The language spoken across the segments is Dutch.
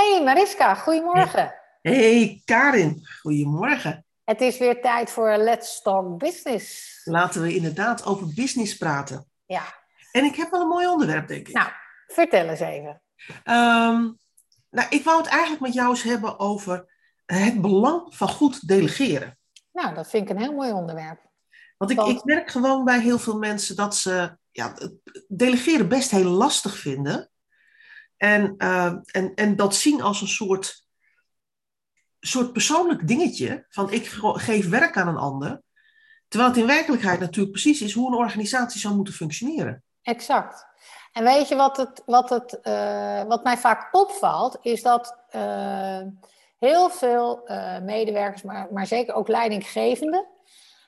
Hey Mariska, goedemorgen. Hey Karin, goedemorgen. Het is weer tijd voor Let's Talk Business. Laten we inderdaad over business praten. Ja. En ik heb wel een mooi onderwerp, denk ik. Nou, vertel eens even. Ehm, nou, ik wou het eigenlijk met jou eens hebben over het belang van goed delegeren. Nou, dat vind ik een heel mooi onderwerp. Want ik, Want- ik merk gewoon bij heel veel mensen dat ze ja, delegeren best heel lastig vinden. En, eh, en, en dat zien als een soort, soort persoonlijk dingetje. Van ik ge- geef werk aan een ander. Terwijl het in werkelijkheid natuurlijk precies is hoe een organisatie zou moeten functioneren. Exact. En weet je wat, het, wat, het, eh, wat mij vaak opvalt, is dat eh, heel veel medewerkers, maar, maar zeker ook leidinggevenden,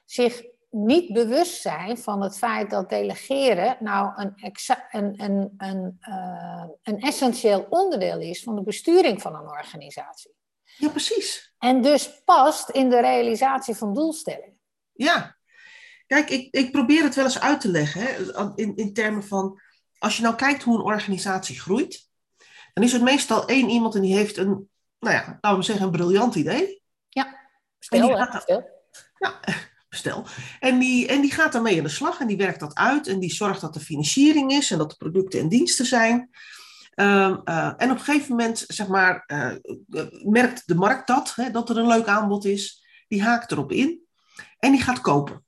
zich niet bewust zijn van het feit dat delegeren nou een, exa- een, een, een, eh, een essentieel onderdeel is van de besturing van een organisatie. Ja, precies. En dus past in de realisatie van doelstellingen. Ja. Kijk, ik, ik probeer het wel eens uit te leggen. Hè, in, in termen van, als je nou kijkt hoe een organisatie groeit, dan is er meestal één iemand en die heeft een, nou ja, laten we zeggen, een briljant idee. Stil, En die hè? gaat- Stil. Ja, bestel. En die, en die gaat daarmee aan de slag en die werkt dat uit en die zorgt dat er financiering is en dat er producten en diensten zijn. Ehm, eh, en op een gegeven moment, zeg maar, eh, merkt de markt dat, hè, dat er een leuk aanbod is. Die haakt erop in en die gaat kopen.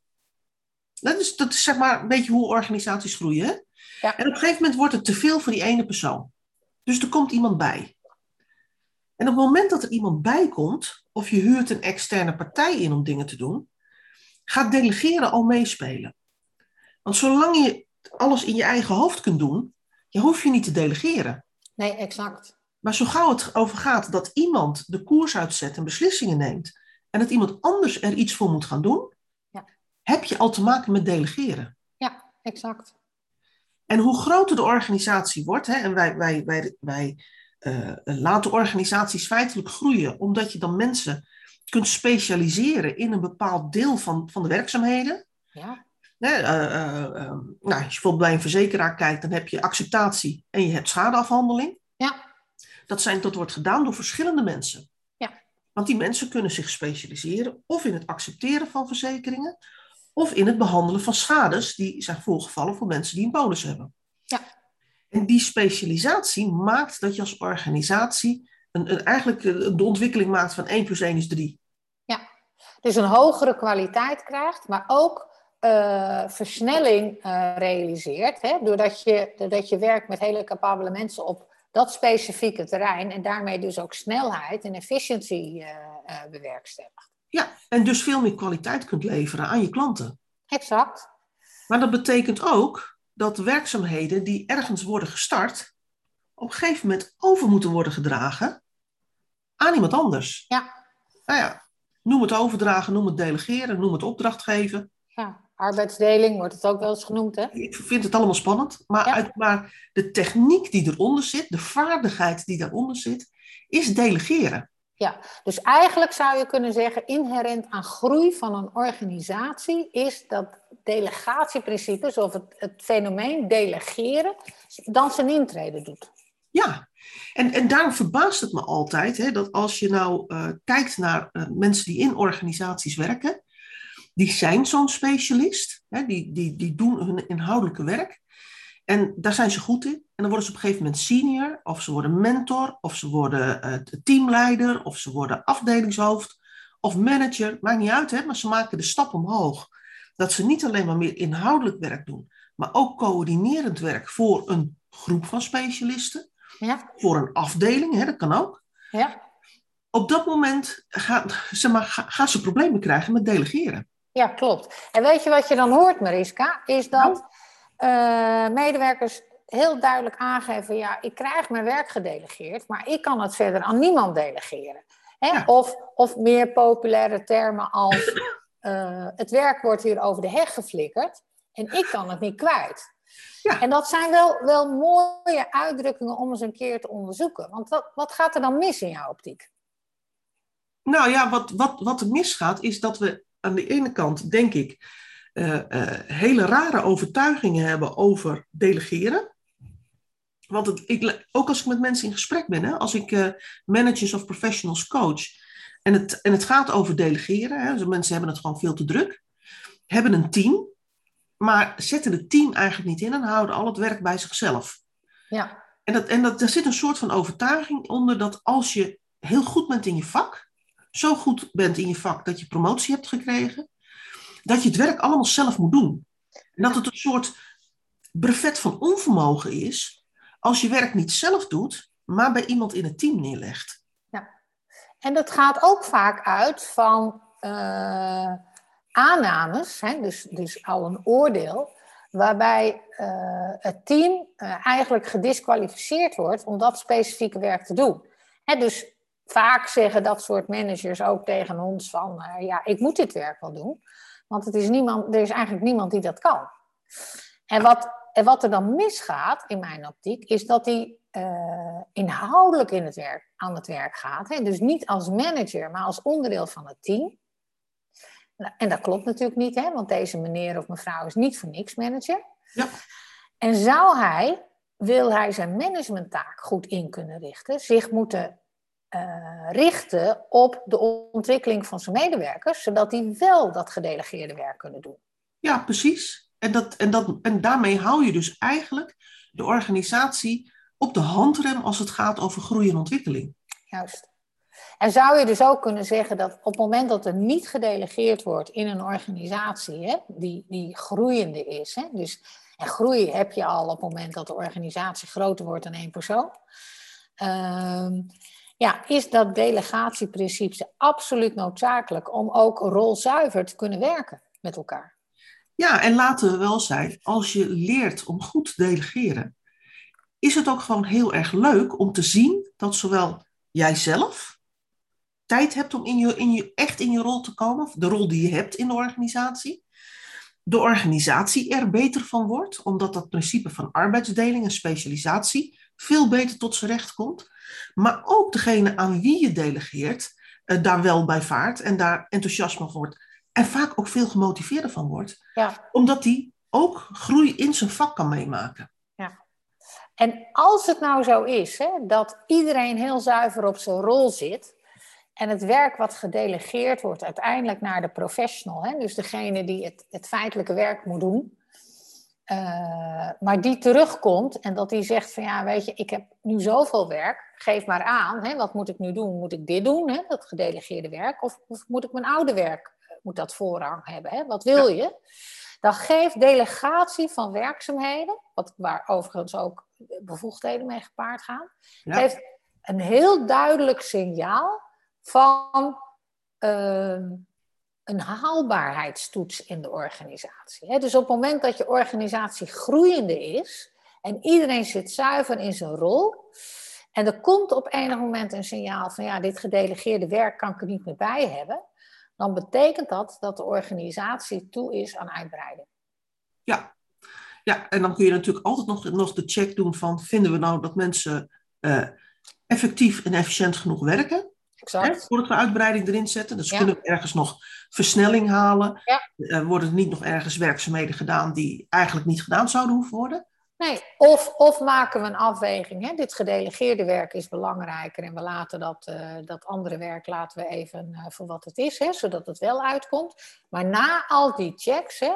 Dat is, dat is zeg maar een beetje hoe organisaties groeien. Hè? Ja. En op een gegeven moment wordt het te veel voor die ene persoon. Dus er komt iemand bij. En op het moment dat er iemand bij komt, of je huurt een externe partij in om dingen te doen, gaat delegeren al meespelen. Want zolang je alles in je eigen hoofd kunt doen, je hoef je niet te delegeren. Nee, exact. Maar zo gauw het over gaat dat iemand de koers uitzet en beslissingen neemt, en dat iemand anders er iets voor moet gaan doen, Ja. heb je al te maken met delegeren. Ja, exact. En hoe groter de organisatie wordt, hè, en wij, wij, wij, wij eh, laten organisaties feitelijk groeien, omdat je dan mensen kunt specialiseren in een bepaald deel van, van de werkzaamheden. Ja, Hè, eh, eh, eh, nou, als je bijvoorbeeld bij een verzekeraar kijkt, dan heb je acceptatie en je hebt schadeafhandeling. ja, Dat, zijn, dat wordt gedaan door verschillende mensen. Ja. Want die mensen kunnen zich specialiseren of in het accepteren van verzekeringen, of in het behandelen van schades die zijn voorgevallen voor mensen die een polis hebben. Ja. En die specialisatie maakt dat je als organisatie een, een, eigenlijk eh, de ontwikkeling maakt van 1 plus 1 is 3. dus een hogere kwaliteit krijgt, maar ook eh, versnelling eh, realiseert. Hè? Doordat, je, doordat je werkt met hele capabele mensen op dat specifieke terrein en daarmee dus ook snelheid en efficiëntie eh, bewerkstelligt. Ja, en dus veel meer kwaliteit kunt leveren aan je klanten. Exact. Maar dat betekent ook dat werkzaamheden die ergens worden gestart, op een gegeven moment over moeten worden gedragen aan iemand anders. Ja. Nou ja, noem het overdragen, noem het delegeren, noem het opdracht geven. Ja, arbeidsdeling wordt het ook wel eens genoemd, hè? Ik vind het allemaal spannend, maar, Ja. uit, maar de techniek die eronder zit, de vaardigheid die daaronder zit, is delegeren. Dus eigenlijk zou je kunnen zeggen, inherent aan groei van een organisatie is dat delegatieprincipes of het, het fenomeen delegeren dan zijn intrede doet. Ja, en, en daarom verbaast het me altijd hè, dat als je nou eh, kijkt naar eh, mensen die in organisaties werken, die zijn zo'n specialist, hè, die, die, die doen hun inhoudelijke werk en daar zijn ze goed in. En dan worden ze op een gegeven moment senior, of ze worden mentor, of ze worden eh, teamleider, of ze worden afdelingshoofd of manager, maakt niet uit, hè, maar ze maken de stap omhoog. Dat ze niet alleen maar meer inhoudelijk werk doen, maar ook coördinerend werk voor een groep van specialisten Ja, voor een afdeling, hè, dat kan ook. ja. Op dat moment gaan, zeg maar, gaan ze problemen krijgen met delegeren. ja klopt. En weet je wat je dan hoort, Mariska? Is dat eh, medewerkers heel duidelijk aangeven, ja, ik krijg mijn werk gedelegeerd, maar ik kan het verder aan niemand delegeren. Hè? Ja. Of, of meer populaire termen als eh, het werk wordt hier over de heg geflikkerd en ik kan het niet kwijt. Ja. En dat zijn wel, wel mooie uitdrukkingen om eens een keer te onderzoeken. Want wat, wat gaat er dan mis in jouw optiek? Nou ja, wat, wat, wat er misgaat is dat we aan de ene kant, denk ik, eh, eh, hele rare overtuigingen hebben over delegeren. Want het, ik, ook als ik met mensen in gesprek ben, hè, als ik uh, managers of professionals coach, en het, en het gaat over delegeren, hè, dus mensen hebben het gewoon veel te druk, hebben een team, maar zetten het team eigenlijk niet in en houden al het werk bij zichzelf. Ja. En, dat, en dat, er zit een soort van overtuiging onder dat als je heel goed bent in je vak, zo goed bent in je vak dat je promotie hebt gekregen, dat je het werk allemaal zelf moet doen. En dat het een soort brevet van onvermogen is als je werk niet zelf doet, maar bij iemand in het team neerlegt. Ja, en dat gaat ook vaak uit van uh, aannames, hè? Dus, dus al een oordeel, waarbij uh, het team uh, eigenlijk gedisqualificeerd wordt om dat specifieke werk te doen. Hè, dus vaak zeggen dat soort managers ook tegen ons van, ja, ik moet dit werk wel doen. Want het is niemand, er is eigenlijk niemand die dat kan. En wat, en wat er dan misgaat, in mijn optiek, is dat uh, inhoudelijk in het werk, aan het werk gaat. Hè? Dus niet als manager, maar als onderdeel van het team. Nou, en dat klopt natuurlijk niet, hè? want deze meneer of mevrouw is niet voor niks manager. Ja. En zou hij, wil hij zijn managementtaak goed in kunnen richten, zich moeten uh, richten op de ontwikkeling van zijn medewerkers, zodat die wel dat gedelegeerde werk kunnen doen. Ja, precies. En, dat, en, dat, en daarmee hou je dus eigenlijk de organisatie op de handrem als het gaat over groei en ontwikkeling. Juist. En zou je dus ook kunnen zeggen dat op het moment dat er niet gedelegeerd wordt in een organisatie hè, die, die groeiende is, hè, dus, en groei heb je al op het moment dat de organisatie groter wordt dan één persoon, uh, ja, is dat delegatieprincipe absoluut noodzakelijk om ook rolzuiver te kunnen werken met elkaar. Ja, en laten we wel zijn, als je leert om goed te delegeren, is het ook gewoon heel erg leuk om te zien dat zowel jijzelf tijd hebt om in je, in je, echt in je rol te komen, de rol die je hebt in de organisatie, de organisatie er beter van wordt, omdat dat principe van arbeidsdeling en specialisatie veel beter tot zijn recht komt. Maar ook degene aan wie je delegeert, uh, daar wel bij vaart en daar enthousiast van wordt. En vaak ook veel gemotiveerder van wordt. Ja. Omdat die ook groei in zijn vak kan meemaken. Ja. En als het nou zo is hè, dat iedereen heel zuiver op zijn rol zit. En het werk wat gedelegeerd wordt uiteindelijk naar de professional, hè, dus degene die het, het feitelijke werk moet doen, uh, maar die terugkomt en dat die zegt van ja, weet je, ik heb nu zoveel werk, geef maar aan, hè, wat moet ik nu doen? Moet ik dit doen, hè, dat gedelegeerde werk, of, of moet ik mijn oude werk, eh, moet dat voorrang hebben? Hè? Wat wil je? Dan geeft delegatie van werkzaamheden, wat, waar overigens ook bevoegdheden mee gepaard gaan, ja. geeft een heel duidelijk signaal van uh, een haalbaarheidstoets in de organisatie. Dus op het moment dat je organisatie groeiende is en iedereen zit zuiver in zijn rol, en er komt op enig moment een signaal van ja, dit gedelegeerde werk kan ik er niet meer bij hebben, dan betekent dat dat de organisatie toe is aan uitbreiding. Ja, ja en dan kun je natuurlijk altijd nog, nog de check doen van vinden we nou dat mensen uh, effectief en efficiënt genoeg werken? Exact. Hè, voordat we uitbreiding erin zetten. Dus ja. kunnen we ergens nog versnelling halen. Ja. Uh, worden er niet nog ergens werkzaamheden gedaan die eigenlijk niet gedaan zouden hoeven worden? Nee, of, of maken we een afweging. Hè? Dit gedelegeerde werk is belangrijker en we laten dat, uh, dat andere werk laten we even uh, voor wat het is, hè? zodat het wel uitkomt. Maar na al die checks, hè,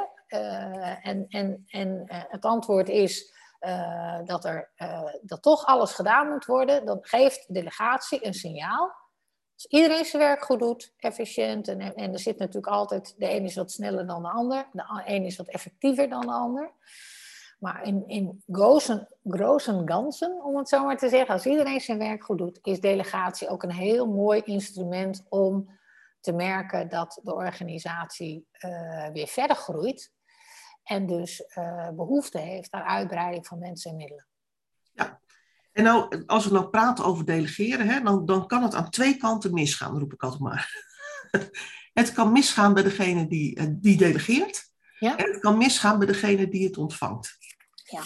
en, en, en het antwoord is dat, er, dat toch alles gedaan moet worden, dan geeft de delegatie een signaal als iedereen zijn werk goed doet, efficiënt, en, en er zit natuurlijk altijd, de een is wat sneller dan de ander, de een is wat effectiever dan de ander. Maar in, in großen ganzen, om het zo maar te zeggen, als iedereen zijn werk goed doet, is delegatie ook een heel mooi instrument om te merken dat de organisatie uh, weer verder groeit en dus uh, behoefte heeft aan uitbreiding van mensen en middelen. Ja, en nou, als we nou praten over delegeren, hè, dan, dan kan het aan twee kanten misgaan, roep ik altijd maar. het kan misgaan bij degene die, die delegeert. Ja? En het kan misgaan bij degene die het ontvangt. Ja.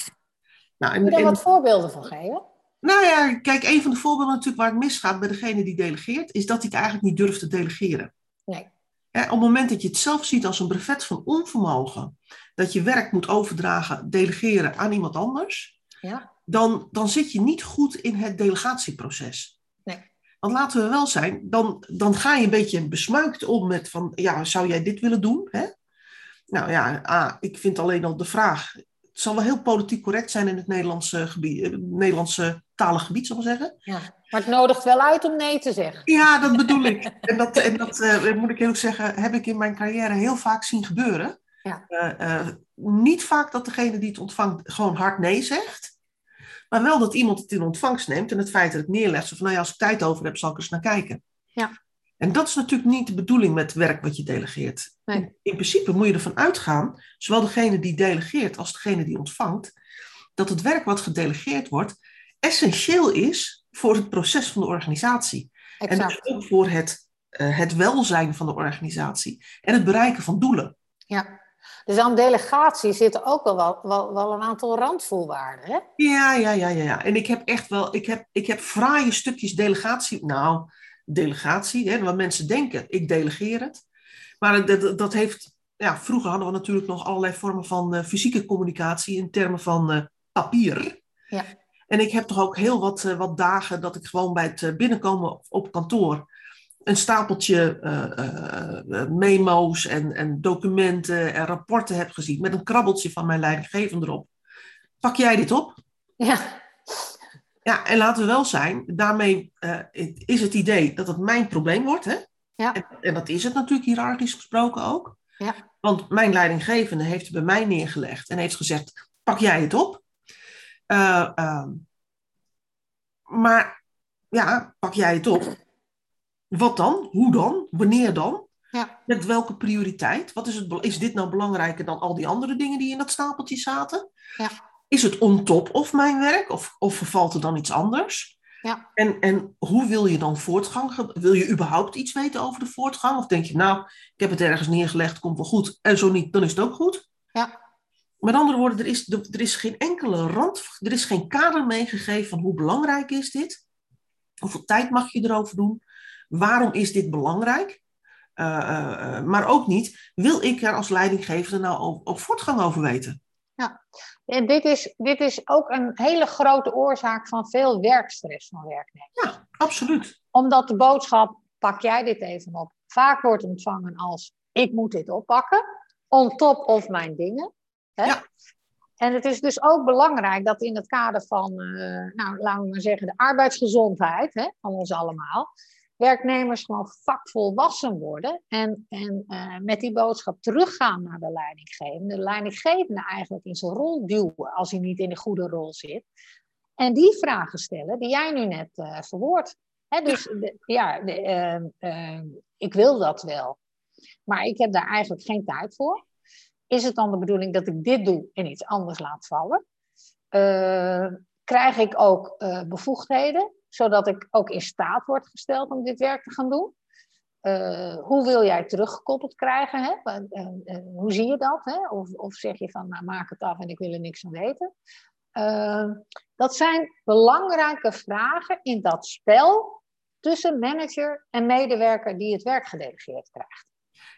Nou, Kun je daar wat voorbeelden van geven? Nou ja, kijk, een van de voorbeelden natuurlijk waar het misgaat bij degene die delegeert, is dat hij het eigenlijk niet durft te delegeren. Nee. Op het moment dat je het zelf ziet als een brevet van onvermogen, dat je werk moet overdragen, delegeren aan iemand anders, Ja. Dan, dan zit je niet goed in het delegatieproces. Nee. Want laten we wel zijn, dan, dan ga je een beetje besmuikt om met van, ja, zou jij dit willen doen? Hè? Nou ja, ah, ik vind alleen al de vraag, het zal wel heel politiek correct zijn in het Nederlandse, gebied, het Nederlandse talengebied, zal ik zeggen. ja. Maar het nodigt wel uit om nee te zeggen. Ja, dat bedoel ik. En dat, en dat eh, moet ik eerlijk zeggen, heb ik in mijn carrière heel vaak zien gebeuren. Ja. Eh, eh, niet vaak dat degene die het ontvangt gewoon hard nee zegt. Maar wel dat iemand het in ontvangst neemt en het feit dat het neerlegt. Zo van, nou ja, als ik tijd over heb, zal ik eens naar kijken. Ja. En dat is natuurlijk niet de bedoeling met werk wat je delegeert. Nee. In, in principe moet je ervan uitgaan, zowel degene die delegeert als degene die ontvangt, dat het werk wat gedelegeerd wordt essentieel is voor het proces van de organisatie. En dus ook voor het, eh, het welzijn van de organisatie en het bereiken van doelen. Ja. Dus aan delegatie zitten ook wel, wel, wel, wel een aantal randvoorwaarden. Hè? Ja, ja, ja, ja, ja. En ik heb echt wel, ik heb, ik heb fraaie stukjes delegatie. Nou, delegatie, hè, wat mensen denken, ik delegeer het. Maar dat, dat- heeft, ja, vroeger hadden we natuurlijk nog allerlei vormen van eh, fysieke communicatie in termen van eh, papier. Ja. En ik heb toch ook heel wat, eh, wat dagen dat ik gewoon bij het binnenkomen op, op kantoor een stapeltje eh, eh, memo's en, en documenten en rapporten heb gezien met een krabbeltje van mijn leidinggevende erop. Pak jij dit op? Ja. Ja, en laten we wel zijn, daarmee eh, is het idee dat het mijn probleem wordt. Hè? Ja. En, en dat is het natuurlijk hiërarchisch gesproken ook. Ja. Want mijn leidinggevende heeft het bij mij neergelegd en heeft gezegd, pak jij het op. Eh, ehm, maar ja, pak jij het op. Wat dan? Hoe dan? Wanneer dan? Ja. Met welke prioriteit? Wat is, het, is dit nou belangrijker dan al die andere dingen die in dat stapeltje zaten? Ja. Is het on top of mijn werk? Of, of vervalt er dan iets anders? Ja. En, en hoe wil je dan voortgang? Wil je überhaupt iets weten over de voortgang? Of denk je, nou, ik heb het ergens neergelegd, komt wel goed. En zo niet, dan is het ook goed. Ja. Met andere woorden, er is, er is geen enkele rand, er is geen kader meegegeven van hoe belangrijk is dit? Hoeveel tijd mag je erover doen? Waarom is dit belangrijk? Eh, eh, eh, maar ook niet, wil ik er als leidinggevende nou ook, ook voortgang over weten? En dit, is, dit is ook een hele grote oorzaak van veel werkstress van werknemers. Ja, absoluut. Omdat de boodschap, pak jij dit even op, vaak wordt ontvangen als, ik moet dit oppakken, on top of mijn dingen. Hè? Ja. En het is dus ook belangrijk dat in het kader van, nou, laten we maar zeggen, de arbeidsgezondheid hè, van ons allemaal, werknemers gewoon vakvolwassen worden en, en eh, met die boodschap teruggaan naar de leidinggevende. De leidinggevende eigenlijk in zijn rol duwen als hij niet in de goede rol zit. En die vragen stellen die jij nu net eh verwoordt. Hè, dus de- ja, de, ehm, ehm, ik wil dat wel, maar ik heb daar eigenlijk geen tijd voor. Is het dan de bedoeling dat ik dit doe en iets anders laat vallen? Eh, krijg ik ook bevoegdheden, zodat ik ook in staat word gesteld om dit werk te gaan doen? Eh, hoe wil jij teruggekoppeld krijgen? Hè? Eh, eh, hoe zie je dat? Hè? Of, of zeg je van, nou, maak het af en ik wil er niks van weten? Dat zijn belangrijke vragen in dat spel tussen manager en medewerker die het werk gedelegeerd krijgt.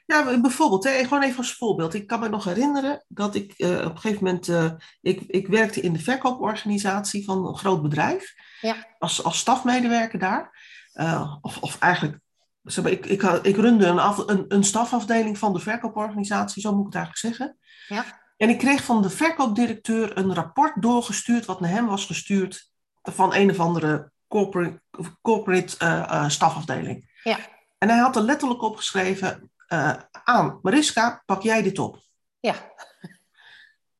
Ja, bijvoorbeeld, hè, gewoon even als voorbeeld. Ik kan me nog herinneren dat ik eh, op een gegeven moment, eh, ik, ik werkte in de verkooporganisatie van een groot bedrijf. Ja. Als, als stafmedewerker daar. Eh, of, of eigenlijk, zeg maar, ik, ik, ik runde een, af, een, een stafafdeling van de verkooporganisatie, zo moet ik het eigenlijk zeggen. Ja. En ik kreeg van de verkoopdirecteur een rapport doorgestuurd, wat naar hem was gestuurd van een of andere corporate, corporate stafafdeling. Ja. En hij had er letterlijk opgeschreven eh, aan, Mariska, pak jij dit op? Ja,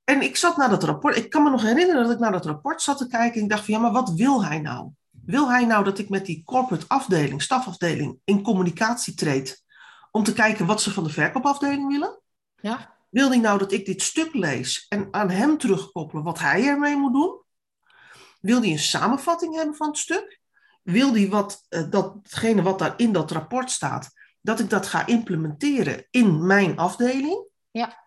En ik zat naar dat rapport, ik kan me nog herinneren dat ik naar dat rapport zat te kijken en ik dacht van ja, maar wat wil hij nou? Wil hij nou dat ik met die corporate afdeling, stafafdeling, in communicatie treed om te kijken wat ze van de verkoopafdeling willen? ja, Wil hij nou dat ik dit stuk lees en aan hem terugkoppelen wat hij ermee moet doen? Wil hij een samenvatting hebben van het stuk? Wil hij wat, eh, datgene wat daar in dat rapport staat, dat ik dat ga implementeren in mijn afdeling? Ja.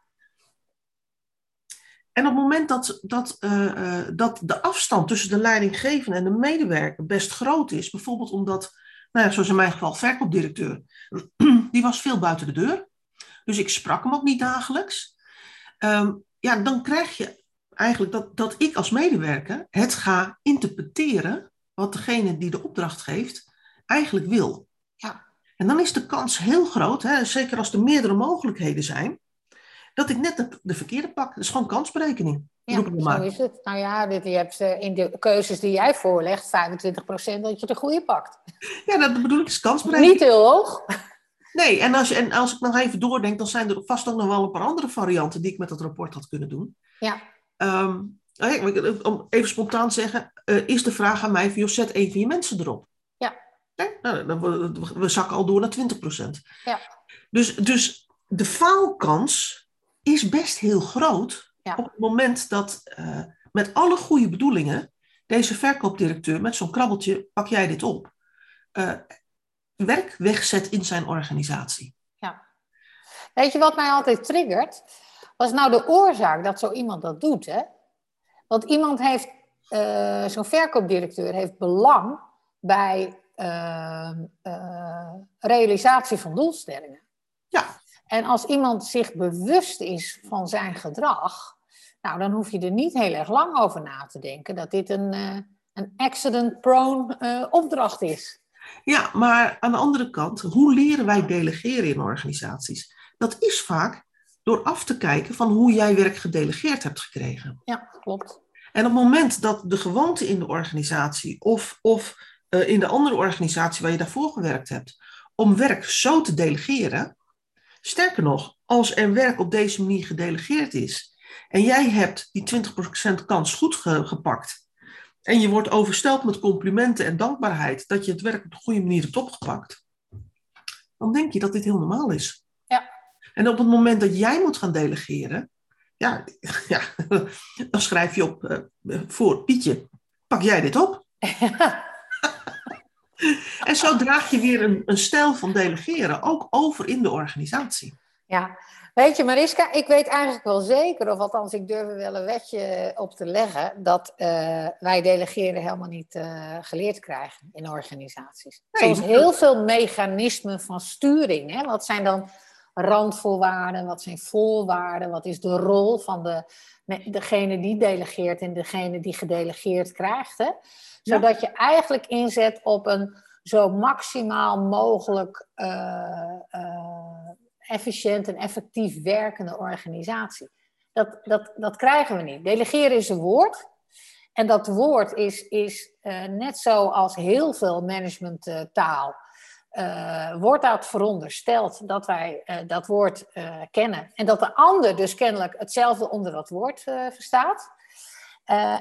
En op het moment dat, dat, eh, eh, dat de afstand tussen de leidinggevende en de medewerker best groot is, bijvoorbeeld omdat, nou ja, zoals in mijn geval, verkoopdirecteur, die was veel buiten de deur. Dus ik sprak hem ook niet dagelijks. Ehm, ja, dan krijg je eigenlijk dat, dat ik als medewerker het ga interpreteren wat degene die de opdracht geeft eigenlijk wil. En dan is de kans heel groot, hè, zeker als er meerdere mogelijkheden zijn, dat ik net de, de verkeerde pak. Dat is gewoon kansberekening. Ja, zo is het. Nou ja, dit, je hebt eh, in de keuzes die jij voorlegt 25% dat je de goede pakt. Ja, dat bedoel ik, is kansberekening. Niet heel hoog. Nee, en als, je, en als ik nog even doordenk, dan zijn er vast ook nog wel een paar andere varianten die ik met dat rapport had kunnen doen. Ja, Ehm, eh, om even spontaan te zeggen, eh, is de vraag aan mij joh, zet een van je mensen erop. Ja. Nee? Nou, we, we zakken al door naar 20%. Ja. Dus, dus de faalkans is best heel groot Ja. op het moment dat eh, met alle goede bedoelingen deze verkoopdirecteur met zo'n krabbeltje, pak jij dit op, eh, werk wegzet in zijn organisatie. Weet je wat mij altijd triggert? Wat is nou de oorzaak dat zo iemand dat doet? Hè? Want iemand heeft, eh, zo'n verkoopdirecteur heeft belang bij realisatie van doelstellingen. Ja. En als iemand zich bewust is van zijn gedrag, nou, dan hoef je er niet heel erg lang over na te denken dat dit een, eh, een accident-prone eh, opdracht is. Ja, maar aan de andere kant, hoe leren wij delegeren in organisaties? Dat is vaak door af te kijken van hoe jij werk gedelegeerd hebt gekregen. Ja, klopt. En op het moment dat de gewoonte in de organisatie of, of eh, in de andere organisatie waar je daarvoor gewerkt hebt, om werk zo te delegeren, sterker nog, als er werk op deze manier gedelegeerd is en jij hebt die 20% kans goed ge- gepakt en je wordt overstelpt met complimenten en dankbaarheid dat je het werk op de goede manier hebt opgepakt, dan denk je dat dit heel normaal is. Ja. En op het moment dat jij moet gaan delegeren, ja, ja dan schrijf je op eh, voor Pietje, pak jij dit op? En zo draag je weer een, een stijl van delegeren ook over in de organisatie. Ja, weet je Mariska, ik weet eigenlijk wel zeker, of althans ik durf er wel een wetje op te leggen, dat eh, wij delegeren helemaal niet eh, geleerd krijgen in organisaties. Nee, Zoals heel veel mechanismen van sturing. Hè? Wat zijn dan randvoorwaarden, wat zijn voorwaarden, wat is de rol van de, degene die delegeert en degene die gedelegeerd krijgt. Hè? Zodat je eigenlijk inzet op een zo maximaal mogelijk eh, eh, efficiënt en effectief werkende organisatie. Dat, dat, dat krijgen we niet. Delegeren is een woord. En dat woord is, is eh, net zoals heel veel managementtaal. Eh wordt dat verondersteld dat wij eh, dat woord eh, kennen. En dat de ander dus kennelijk hetzelfde onder dat woord verstaat.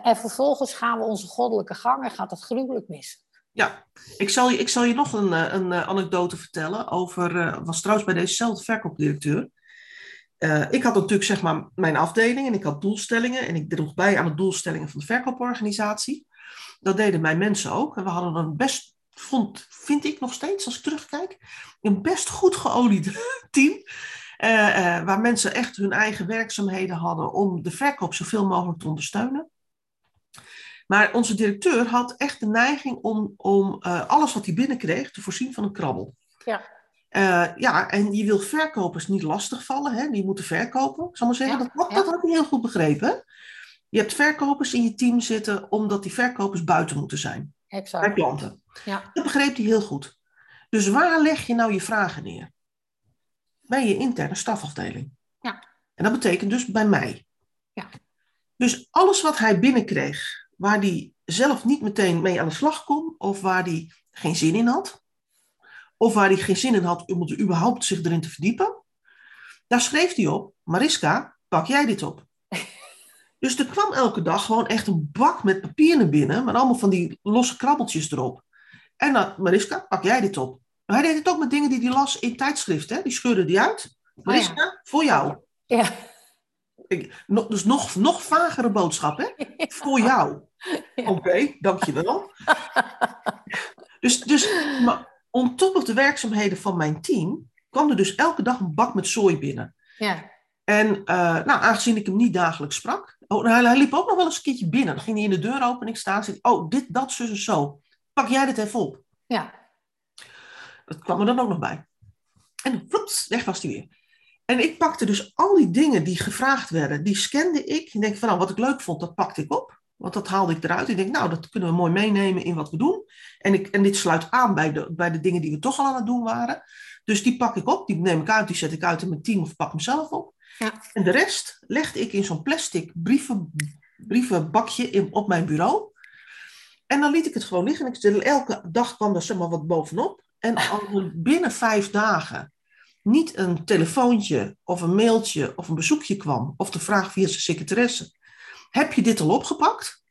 En vervolgens gaan we onze goddelijke gang en gaat het gruwelijk mis. Ja, ik zal je, ik zal je nog een, een anekdote vertellen over, was trouwens bij dezezelfde verkoopdirecteur. Ik had natuurlijk zeg maar mijn afdeling en ik had doelstellingen en ik droeg bij aan de doelstellingen van de verkooporganisatie. Dat deden mijn mensen ook en we hadden een best, vond, vind ik nog steeds als ik terugkijk, een best goed geolied team. eh, eh, waar mensen echt hun eigen werkzaamheden hadden om de verkoop zoveel mogelijk te ondersteunen. Maar onze directeur had echt de neiging om, om eh, alles wat hij binnenkreeg te voorzien van een krabbel. Ja. Ja, en je wil verkopers niet lastigvallen, hè? die moeten verkopen. Ik zal maar zeggen, Ja, dat, ja. dat had hij heel goed begrepen. Je hebt verkopers in je team zitten omdat die verkopers buiten moeten zijn, bij Exact. klanten. Ja. Dat begreep hij heel goed. Dus waar leg je nou je vragen neer? Bij je interne stafafdeling. Ja. En dat betekent dus bij mij. Ja. Dus alles wat hij binnenkreeg, waar hij zelf niet meteen mee aan de slag kon, of waar hij geen zin in had, of waar hij geen zin in had om het überhaupt zich erin te verdiepen, daar schreef hij op: Mariska, pak jij dit op? Dus er kwam elke dag gewoon echt een bak met papier naar binnen, met allemaal van die losse krabbeltjes erop. En dan, Mariska, pak jij dit op? Maar hij deed het ook met dingen die hij las in tijdschriften. Die scheurde die uit. Mariska, voor jou. Ja. Ik, no- dus nog, nog vagere boodschap, hè? Voor jou. Oké, dankjewel. dus, dus maar on top of de werkzaamheden van mijn team kwam er dus elke dag een bak met zooi binnen. Ja. En eh, nou, aangezien ik hem niet dagelijks sprak, oh, hij, hij liep ook nog wel eens een keertje binnen. Dan ging hij in de deuropening staan en zei, oh, dit, dat, zus en zo. Pak jij dit even op. Ja. Dat kwam er dan ook nog bij. En vloeps, weg was hij weer. En ik pakte dus al die dingen die gevraagd werden, die scande ik. Ik denk van nou, wat ik leuk vond, dat pakte ik op. Want dat haalde ik eruit. Ik denk, nou, dat kunnen we mooi meenemen in wat we doen. En, ik, en dit sluit aan bij de, bij de dingen die we toch al aan het doen waren. Dus die pak ik op, die neem ik uit, die zet ik uit in mijn team of pak hem zelf op. Ja. En de rest legde ik in zo'n plastic brieven, brievenbakje in, op mijn bureau. En dan liet ik het gewoon liggen. Ik, elke dag kwam er zeg maar wat bovenop. En al binnen vijf dagen niet een telefoontje of een mailtje of een bezoekje kwam, of de vraag via zijn secretaresse, heb je dit al opgepakt?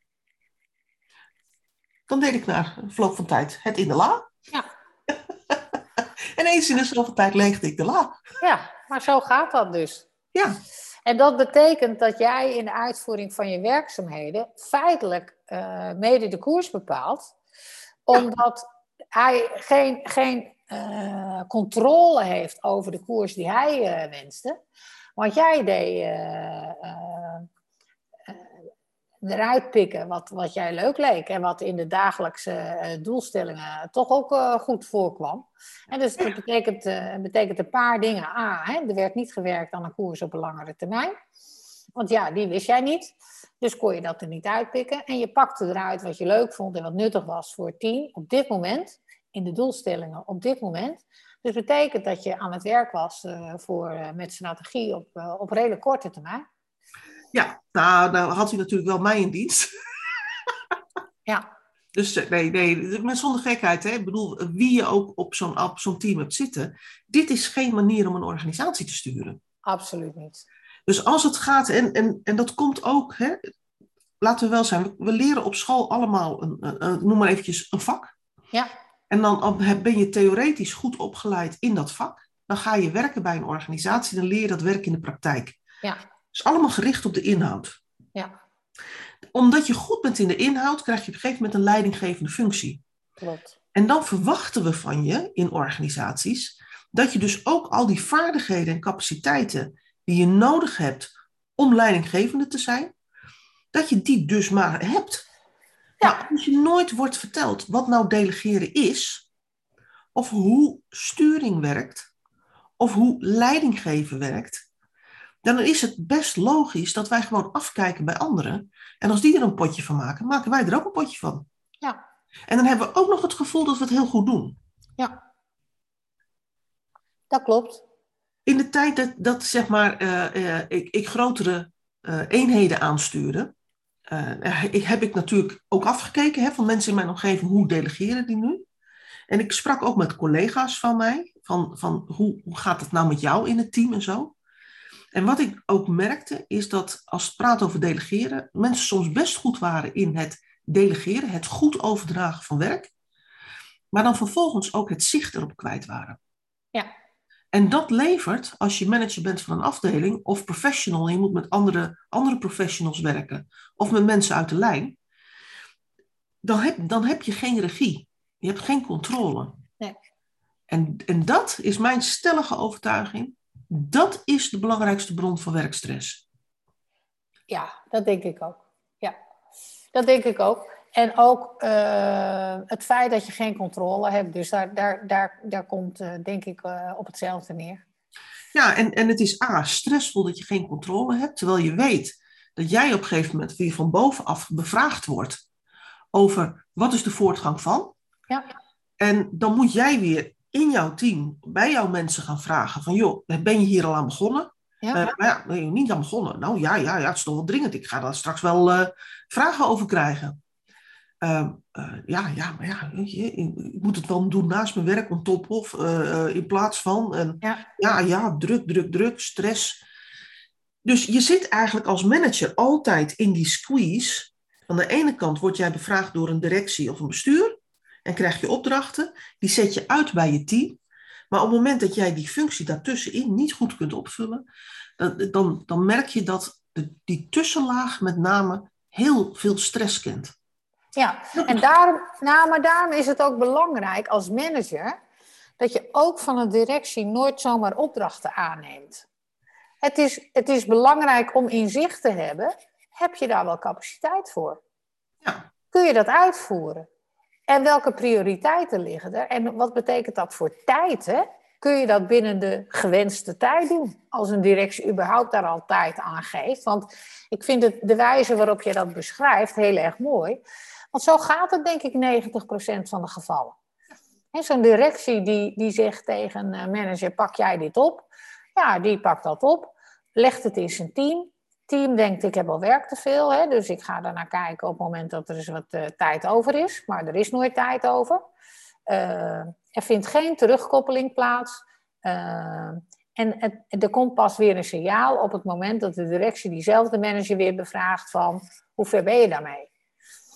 Dan deed ik na een verloop van tijd het in de la. Ja. en eens in de zoveel tijd leegde ik de la. Ja, maar zo gaat dat dus. Ja. En dat betekent dat jij in de uitvoering van je werkzaamheden feitelijk uh, mede de koers bepaalt, omdat hij geen, geen uh, controle heeft over de koers die hij uh, wenste. Want jij deed eruit pikken wat, wat jij leuk leek en wat in de dagelijkse doelstellingen toch ook goed voorkwam. En dus dat betekent, betekent een paar dingen. A, hè, er werd niet gewerkt aan een koers op een langere termijn. Want ja, die wist jij niet. Dus kon je dat er niet uitpikken. En je pakte eruit wat je leuk vond en wat nuttig was voor het team op dit moment. In de doelstellingen op dit moment. Dus betekent dat je aan het werk was uh, voor, met strategie op, op redelijk korte termijn. Ja, nou, nou had u natuurlijk wel mij in dienst. ja. Dus nee, nee, met zonder gekheid. Hè. Ik bedoel, wie je ook op zo'n, op zo'n team hebt zitten. Dit is geen manier om een organisatie te sturen. Absoluut niet. Dus als het gaat, en, en, en dat komt ook, hè, laten we wel zijn, we, leren op school allemaal, een, een, noem maar eventjes, een vak. Ja. En dan ben je theoretisch goed opgeleid in dat vak. Dan ga je werken bij een organisatie, dan leer je dat werk in de praktijk. Ja. Is allemaal gericht op de inhoud. Ja. Omdat je goed bent in de inhoud, krijg je op een gegeven moment een leidinggevende functie. Klopt. En dan verwachten we van je in organisaties dat je dus ook al die vaardigheden en capaciteiten die je nodig hebt om leidinggevende te zijn, dat je die dus maar hebt. Ja. Maar als je nooit wordt verteld wat nou delegeren is, of hoe sturing werkt, of hoe leidinggeven werkt, dan is het best logisch dat wij gewoon afkijken bij anderen. En als die er een potje van maken, maken wij er ook een potje van. Ja. En dan hebben we ook nog het gevoel dat we het heel goed doen. Ja. Dat klopt in de tijd dat, dat zeg maar, uh, ik, ik, grotere uh, eenheden aanstuurde, ik, heb ik natuurlijk ook afgekeken hè, van mensen in mijn omgeving, hoe delegeren die nu? En ik sprak ook met collega's van mij, van, van hoe, hoe gaat het nou met jou in het team en zo. En wat ik ook merkte, is dat als het praat over delegeren, mensen soms best goed waren in het delegeren, het goed overdragen van werk, maar dan vervolgens ook het zicht erop kwijt waren. Ja. En dat levert, als je manager bent van een afdeling of professional en je moet met andere, andere professionals werken of met mensen uit de lijn, dan heb, dan heb je geen regie. Je hebt geen controle. Nee. En, en dat is mijn stellige overtuiging. Dat is de belangrijkste bron van werkstress. Ja, dat denk ik ook. Ja, dat denk ik ook. En ook uh, het feit dat je geen controle hebt. Dus daar, daar, daar, daar komt, uh, denk ik, uh, op hetzelfde neer. Ja, en, en het is A, stressvol dat je geen controle hebt. Terwijl je weet dat jij op een gegeven moment weer van bovenaf bevraagd wordt. Over wat is de voortgang van. Ja. En dan moet jij weer in jouw team, bij jouw mensen gaan vragen. Van joh, ben je hier al aan begonnen? Ja. maar ja, ben je niet aan begonnen? Nou ja, ja, ja, het is toch wel dringend. Ik ga daar straks wel vragen over krijgen. Uh, uh, ja, ja, maar ja, je, ik moet het wel doen naast mijn werk, on top of, in plaats van. En, ja. ja, ja, druk, druk, druk, stress. Dus je zit eigenlijk als manager altijd in die squeeze. Aan de ene kant word jij bevraagd door een directie of een bestuur en krijg je opdrachten. Die zet je uit bij je team. Maar op het moment dat jij die functie daartussenin niet goed kunt opvullen, dan, dan, dan merk je dat de, die tussenlaag met name heel veel stress kent. Ja, en daarom, nou, maar daarom is het ook belangrijk als manager dat je ook van een directie nooit zomaar opdrachten aanneemt. Het is, het is belangrijk om inzicht te hebben, heb je daar wel capaciteit voor? Ja. Kun je dat uitvoeren? En welke prioriteiten liggen er? En wat betekent dat voor tijd? Hè? kun je dat binnen de gewenste tijd doen. Als een directie überhaupt daar al tijd aan geeft. Want ik vind het, de wijze waarop je dat beschrijft heel erg mooi. Want zo gaat het denk ik 90% van de gevallen. Zo'n directie die, die zegt tegen een manager, pak jij dit op? Ja, die pakt dat op, legt het in zijn team. Team denkt, ik heb al werk te veel, hè, dus ik ga daarnaar kijken op het moment dat er eens wat uh, tijd over is. Maar er is nooit tijd over. Uh, er vindt geen terugkoppeling plaats. Uh, en het, er komt pas weer een signaal op het moment dat de directie diezelfde manager weer bevraagt van, hoe ver ben je daarmee?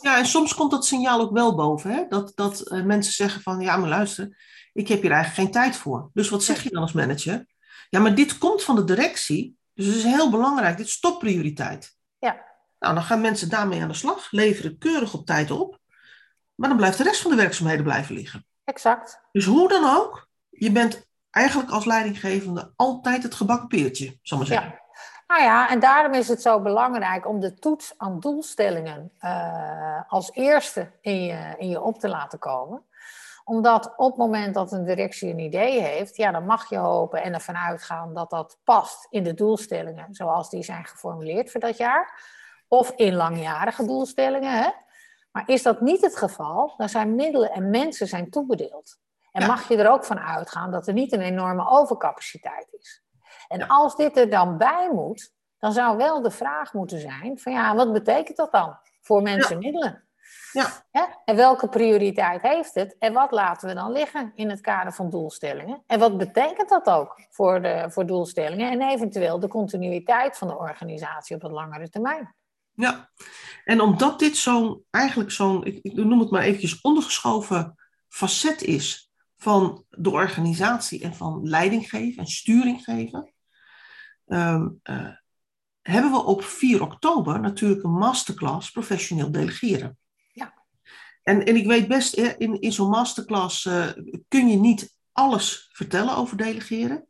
Ja, en soms komt dat signaal ook wel boven. Hè? Dat, dat mensen zeggen van, ja maar luister, ik heb hier eigenlijk geen tijd voor. Dus wat zeg je dan als manager? Ja, maar dit komt van de directie, dus het is heel belangrijk. Dit is topprioriteit. Ja. Nou, dan gaan mensen daarmee aan de slag, leveren keurig op tijd op. Maar dan blijft de rest van de werkzaamheden blijven liggen. Exact. Dus hoe dan ook, je bent eigenlijk als leidinggevende altijd het gebakken peertje, zal maar zeggen. Ja. Nou ja, en daarom is het zo belangrijk om de toets aan doelstellingen uh, als eerste in je, in je op te laten komen. Omdat op het moment dat een directie een idee heeft, ja, dan mag je hopen en ervan uitgaan dat dat past in de doelstellingen zoals die zijn geformuleerd voor dat jaar. Of in langjarige doelstellingen. Hè? Maar is dat niet het geval, dan zijn middelen en mensen zijn toebedeeld. En ja. mag je er ook van uitgaan dat er niet een enorme overcapaciteit is. En als dit er dan bij moet, dan zou wel de vraag moeten zijn: van ja, wat betekent dat dan voor mensen ja. middelen? Ja. Ja? En welke prioriteit heeft het? En wat laten we dan liggen in het kader van doelstellingen? En wat betekent dat ook voor, de, voor doelstellingen en eventueel de continuïteit van de organisatie op het langere termijn? Ja, en omdat dit zo'n, eigenlijk zo'n, ik, ik noem het maar eventjes ondergeschoven facet is van de organisatie en van leiding geven en sturing geven, um, uh, hebben we op 4 oktober natuurlijk een masterclass professioneel delegeren. En, en ik weet best, in, in zo'n masterclass uh, kun je niet alles vertellen over delegeren.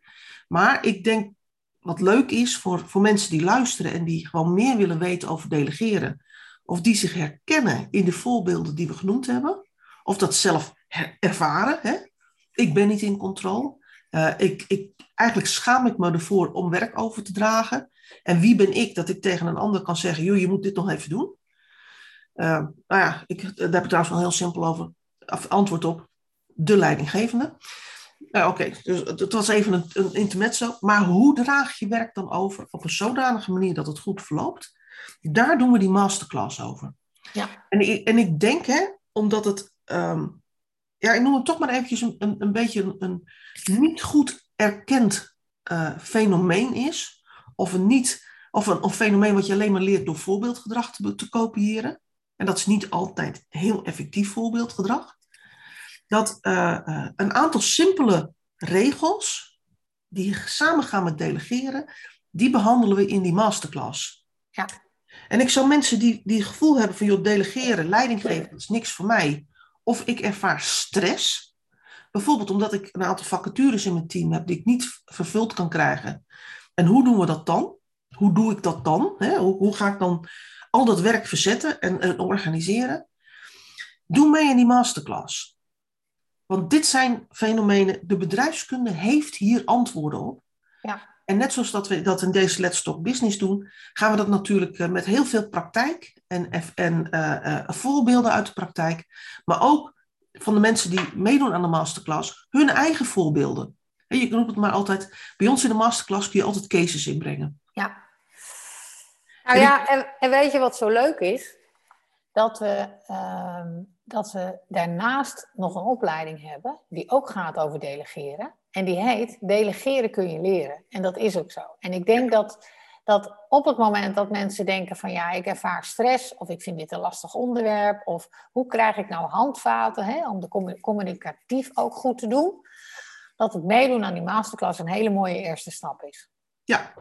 Maar ik denk wat leuk is voor, voor mensen die luisteren en die gewoon meer willen weten over delegeren. Of die zich herkennen in de voorbeelden die we genoemd hebben. Of dat zelf ervaren. Hè? Ik ben niet in controle. Uh, ik, ik, eigenlijk schaam ik me ervoor om werk over te dragen. En wie ben ik dat ik tegen een ander kan zeggen: joh, je moet dit nog even doen? Uh, nou ja, ik, daar heb ik trouwens wel heel simpel over antwoord op. De leidinggevende. Nou, Oké, okay. dus het was even een, een intermezzo. Maar hoe draag je werk dan over op een zodanige manier dat het goed verloopt? Daar doen we die masterclass over. Ja. En, ik, en ik denk, hè, omdat het, um, ja, ik noem het toch maar eventjes een, een, een beetje een, een, niet goed erkend uh, fenomeen is, of een, niet, of een, een fenomeen wat je alleen maar leert door voorbeeldgedrag te, te kopiëren. En dat is niet altijd heel effectief voorbeeldgedrag dat uh, uh, een aantal simpele regels, die samengaan met delegeren, die behandelen we in die masterclass. Ja. En ik zou mensen die, die het gevoel hebben van, joh, delegeren, leiding geven, dat is niks voor mij. Of ik ervaar stress, bijvoorbeeld omdat ik een aantal vacatures in mijn team heb die ik niet vervuld kan krijgen. En hoe doen we dat dan? Hoe doe ik dat dan? Hoe ga ik dan al dat werk verzetten en, en organiseren? Doe mee in die masterclass. Want dit zijn fenomenen, de bedrijfskunde heeft hier antwoorden op. Ja. En net zoals dat we dat in deze Let's Talk Business doen, gaan we dat natuurlijk met heel veel praktijk en, en uh, uh, voorbeelden uit de praktijk, maar ook van de mensen die meedoen aan de masterclass, hun eigen voorbeelden. En je noemt het maar altijd, bij ons in de masterclass kun je altijd cases inbrengen. Ja. Nou ja, en, en, weet je wat zo leuk is? Dat we... Uh dat we daarnaast nog een opleiding hebben die ook gaat over delegeren. En die heet Delegeren kun je leren. En dat is ook zo. En ik denk dat, dat op het moment dat mensen denken van ja, ik ervaar stress of ik vind dit een lastig onderwerp of hoe krijg ik nou handvaten hè, om de communicatief ook goed te doen, dat het meedoen aan die masterclass een hele mooie eerste stap is. Ja,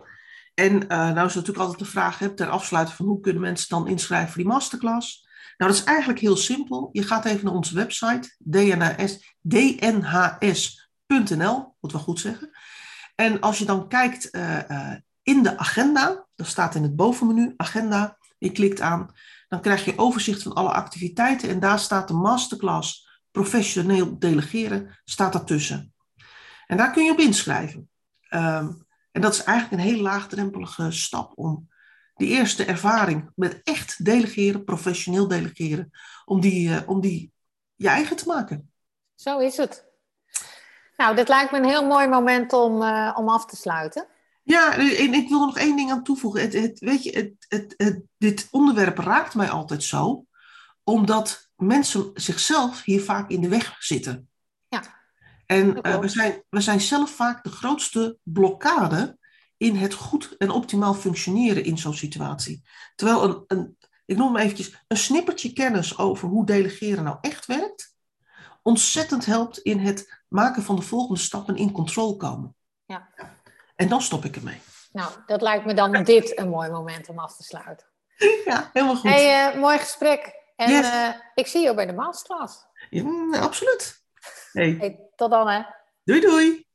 en uh, nou is natuurlijk altijd de vraag hè, ter afsluiting van hoe kunnen mensen dan inschrijven voor die masterclass? Nou, dat is eigenlijk heel simpel. Je gaat even naar onze website, dnhs, dnhs.nl, moet wel goed zeggen. En als je dan kijkt uh, uh, in de agenda, dat staat in het bovenmenu, agenda, je klikt aan, dan krijg je overzicht van alle activiteiten en daar staat de masterclass professioneel delegeren, staat daartussen. En daar kun je op inschrijven. Ehm, en dat is eigenlijk een heel laagdrempelige stap om die eerste ervaring met echt delegeren, professioneel delegeren, om die, uh, om die je eigen te maken. Zo is het. Nou, dit lijkt me een heel mooi moment om, uh, om af te sluiten. Ja, en ik wil er nog één ding aan toevoegen. Het, het, weet je, het, het, het, dit onderwerp raakt mij altijd zo, omdat mensen zichzelf hier vaak in de weg zitten. En uh, we, zijn, we zijn zelf vaak de grootste blokkade in het goed en optimaal functioneren in zo'n situatie. Terwijl een, een, ik noem maar eventjes, een snippertje kennis over hoe delegeren nou echt werkt, ontzettend helpt in het maken van de volgende stappen in controle komen. Ja. En dan stop ik ermee. Nou, dat lijkt me dan dit een mooi moment om af te sluiten. Ja, helemaal goed. Hey, uh, mooi gesprek. En yes. uh, ik zie je bij de masterclass. Ja, absoluut. Hey. hey tot dan hè. Doei doei.